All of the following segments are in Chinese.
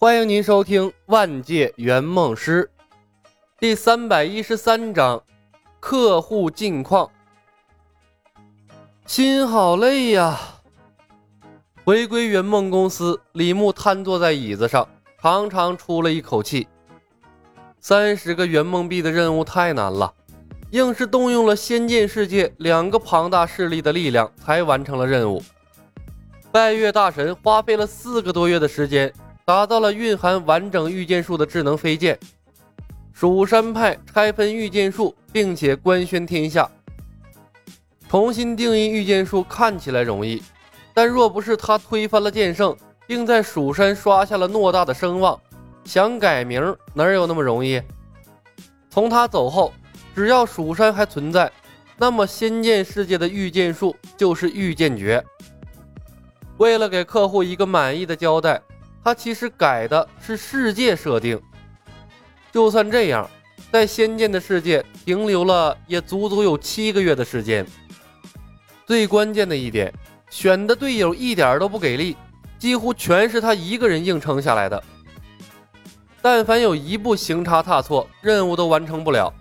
欢迎您收听《万界圆梦师》第三百一十三章：客户近况。心好累呀！回归圆梦公司，李牧瘫坐在椅子上，长长出了一口气。三十个圆梦币的任务太难了，硬是动用了仙剑世界两个庞大势力的力量才完成了任务。拜月大神花费了四个多月的时间。打造了蕴含完整御剑术的智能飞剑，蜀山派拆分御剑术，并且官宣天下。重新定义御剑术看起来容易，但若不是他推翻了剑圣，并在蜀山刷下了偌大的声望，想改名哪有那么容易？从他走后，只要蜀山还存在，那么仙剑世界的御剑术就是御剑诀。为了给客户一个满意的交代。他其实改的是世界设定，就算这样，在仙剑的世界停留了也足足有七个月的时间。最关键的一点，选的队友一点都不给力，几乎全是他一个人硬撑下来的。但凡有一步行差踏错，任务都完成不了。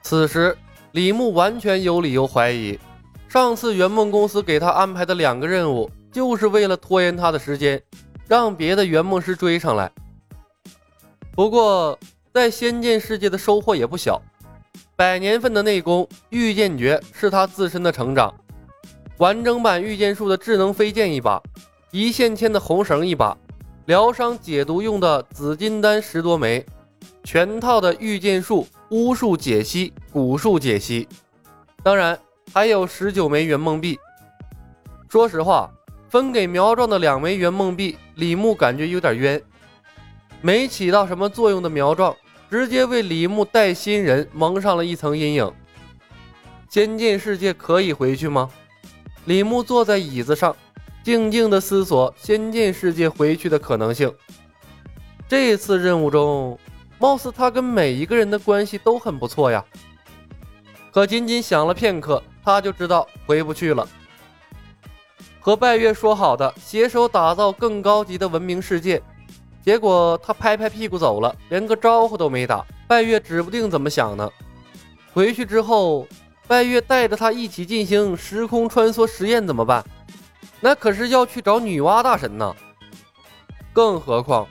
此时，李牧完全有理由怀疑，上次圆梦公司给他安排的两个任务，就是为了拖延他的时间。让别的圆梦师追上来。不过，在仙剑世界的收获也不小，百年份的内功御剑诀是他自身的成长，完整版御剑术的智能飞剑一把，一线牵的红绳一把，疗伤解毒用的紫金丹十多枚，全套的御剑术巫术解析、蛊术解析，当然还有十九枚圆梦币。说实话。分给苗壮的两枚圆梦币，李牧感觉有点冤。没起到什么作用的苗壮，直接为李牧带新人蒙上了一层阴影。仙剑世界可以回去吗？李牧坐在椅子上，静静的思索仙剑世界回去的可能性。这次任务中，貌似他跟每一个人的关系都很不错呀。可仅仅想了片刻，他就知道回不去了。和拜月说好的携手打造更高级的文明世界，结果他拍拍屁股走了，连个招呼都没打。拜月指不定怎么想呢。回去之后，拜月带着他一起进行时空穿梭实验怎么办？那可是要去找女娲大神呢。更何况，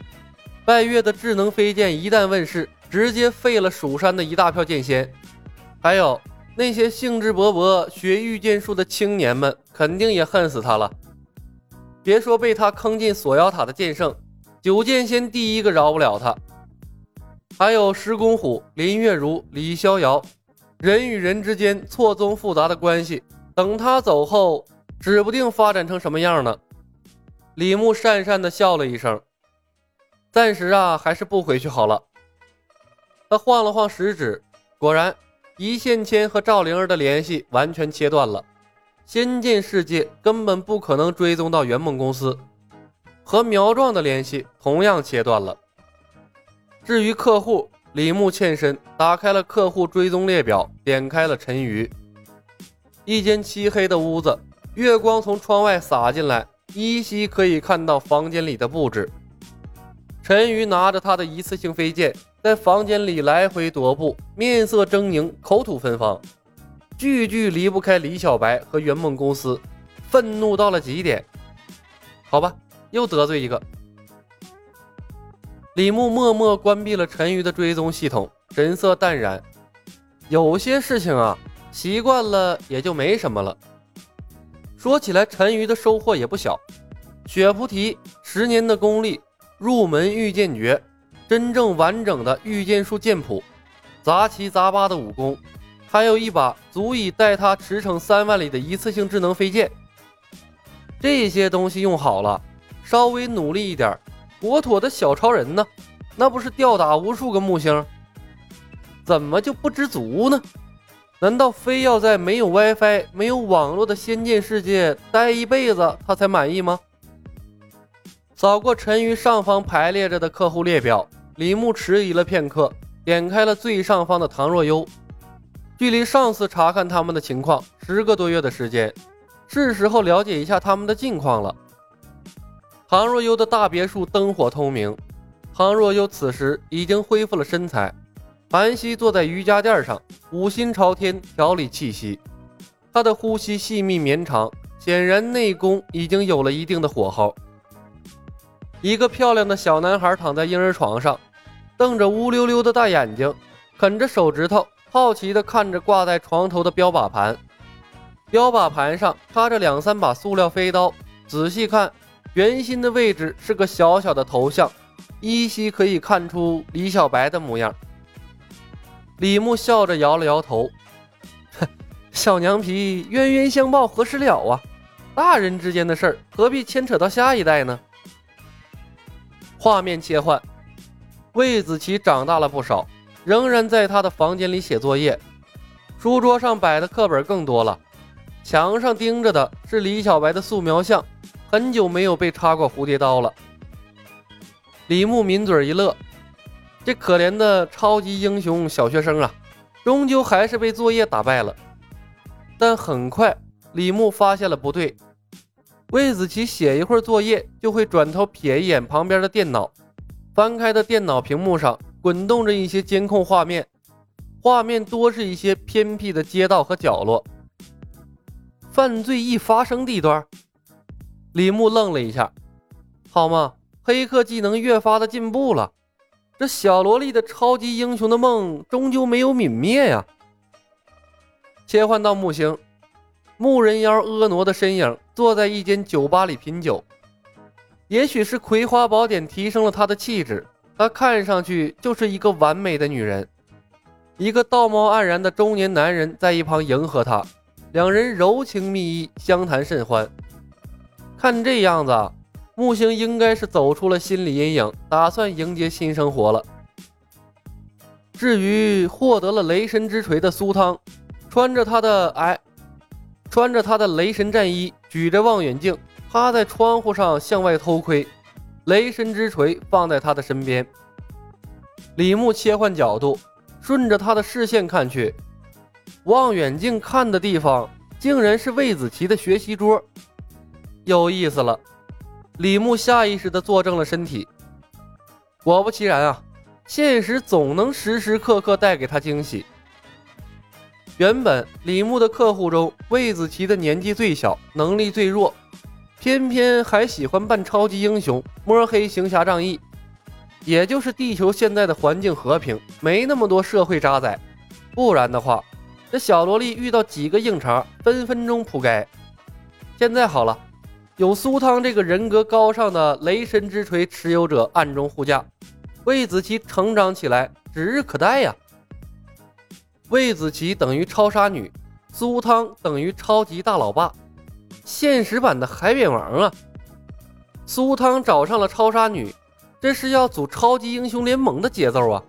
拜月的智能飞剑一旦问世，直接废了蜀山的一大票剑仙。还有。那些兴致勃勃学御剑术的青年们，肯定也恨死他了。别说被他坑进锁妖塔的剑圣，九剑仙第一个饶不了他。还有石公虎、林月如、李逍遥，人与人之间错综复杂的关系，等他走后，指不定发展成什么样呢。李牧讪讪地笑了一声，暂时啊，还是不回去好了。他晃了晃食指，果然。一线牵和赵灵儿的联系完全切断了，仙剑世界根本不可能追踪到圆梦公司，和苗壮的联系同样切断了。至于客户，李牧欠身打开了客户追踪列表，点开了陈鱼。一间漆黑的屋子，月光从窗外洒进来，依稀可以看到房间里的布置。陈鱼拿着他的一次性飞剑。在房间里来回踱步，面色狰狞，口吐芬芳，句句离不开李小白和圆梦公司，愤怒到了极点。好吧，又得罪一个。李牧默默关闭了陈鱼的追踪系统，神色淡然。有些事情啊，习惯了也就没什么了。说起来，陈鱼的收获也不小，雪菩提十年的功力，入门御剑诀。真正完整的御剑术剑谱，杂七杂八的武功，还有一把足以带他驰骋三万里的一次性智能飞剑。这些东西用好了，稍微努力一点，妥妥的小超人呢！那不是吊打无数个木星？怎么就不知足呢？难道非要在没有 WiFi、没有网络的仙剑世界待一辈子，他才满意吗？扫过沉鱼上方排列着的客户列表。李牧迟疑了片刻，点开了最上方的唐若幽。距离上次查看他们的情况十个多月的时间，是时候了解一下他们的近况了。唐若幽的大别墅灯火通明，唐若悠此时已经恢复了身材，盘膝坐在瑜伽垫上，五心朝天，调理气息。他的呼吸细密绵长，显然内功已经有了一定的火候。一个漂亮的小男孩躺在婴儿床上，瞪着乌溜溜的大眼睛，啃着手指头，好奇地看着挂在床头的标靶盘。标靶盘上插着两三把塑料飞刀，仔细看，圆心的位置是个小小的头像，依稀可以看出李小白的模样。李牧笑着摇了摇头，哼，小娘皮，冤冤相报何时了啊？大人之间的事儿，何必牵扯到下一代呢？画面切换，魏子琪长大了不少，仍然在他的房间里写作业，书桌上摆的课本更多了。墙上钉着的是李小白的素描像，很久没有被插过蝴蝶刀了。李牧抿嘴一乐，这可怜的超级英雄小学生啊，终究还是被作业打败了。但很快，李牧发现了不对，魏子琪写一会儿作业，就会转头瞥一眼旁边的电脑，翻开的电脑屏幕上滚动着一些监控画面，画面多是一些偏僻的街道和角落。犯罪易发生地段，李牧愣了一下。好嘛，黑客技能越发的进步了，这小萝莉的超级英雄的梦终究没有泯灭呀。切换到木星，木人妖婀娜的身影坐在一间酒吧里品酒。也许是葵花宝典提升了她的气质，她看上去就是一个完美的女人。一个道貌岸然的中年男人在一旁迎合她。两人柔情蜜意，相谈甚欢。看这样子，木星应该是走出了心理阴影，打算迎接新生活了。至于获得了雷神之锤的苏汤，穿着他的哎，穿着他的雷神战衣，举着望远镜，趴在窗户上向外偷窥。雷神之锤放在他的身边。李牧切换角度，顺着他的视线看去。望远镜看的地方，竟然是魏子琪的学习桌，有意思了。李牧下意识地坐正了身体。果不其然啊，现实总能时时刻刻带给他惊喜。原本李牧的客户中，魏子琪的年纪最小，能力最弱，偏偏还喜欢扮超级英雄，摸黑行侠仗义。也就是地球现在的环境和平，没那么多社会渣仔，不然的话。这小萝莉遇到几个硬茬，分分钟扑街。现在好了，有苏汤这个人格高尚的雷神之锤持有者暗中护驾，魏子琪成长起来指日可待呀。魏子琪等于超杀女，苏汤等于超级大老爸，现实版的海扁王啊！苏汤找上了超杀女，这是要组超级英雄联盟的节奏啊！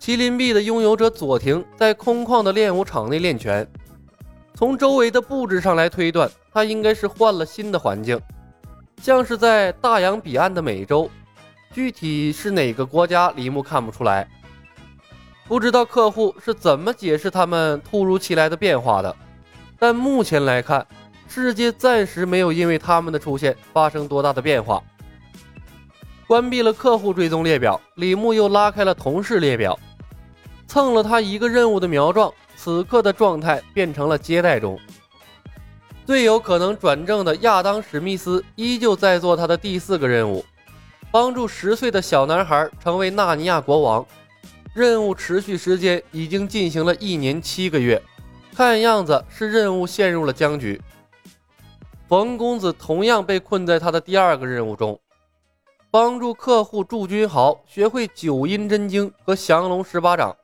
麒麟臂的拥有者左庭在空旷的练武场内练拳，从周围的布置上来推断，他应该是换了新的环境，像是在大洋彼岸的美洲，具体是哪个国家，李牧看不出来。不知道客户是怎么解释他们突如其来的变化的，但目前来看，世界暂时没有因为他们的出现发生多大的变化。关闭了客户追踪列表，李牧又拉开了同事列表。蹭了他一个任务的苗壮，此刻的状态变成了接待中。最有可能转正的亚当·史密斯依旧在做他的第四个任务，帮助十岁的小男孩成为纳尼亚国王。任务持续时间已经进行了一年七个月，看样子是任务陷入了僵局。冯公子同样被困在他的第二个任务中，帮助客户祝君豪学会九阴真经和降龙十八掌。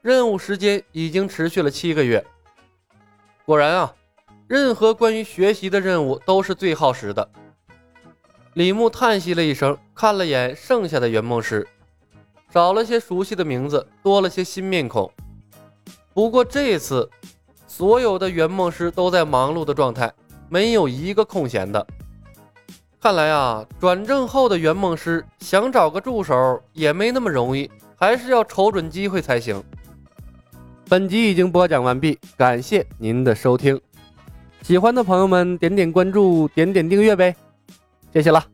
任务时间已经持续了七个月。果然啊，任何关于学习的任务都是最耗时的。李牧叹息了一声，看了眼剩下的圆梦师，少了些熟悉的名字，多了些新面孔。不过这次，所有的圆梦师都在忙碌的状态，没有一个空闲的。看来啊，转正后的圆梦师想找个助手也没那么容易，还是要瞅准机会才行。本集已经播讲完毕，感谢您的收听。喜欢的朋友们点点关注，点点订阅呗，谢谢了。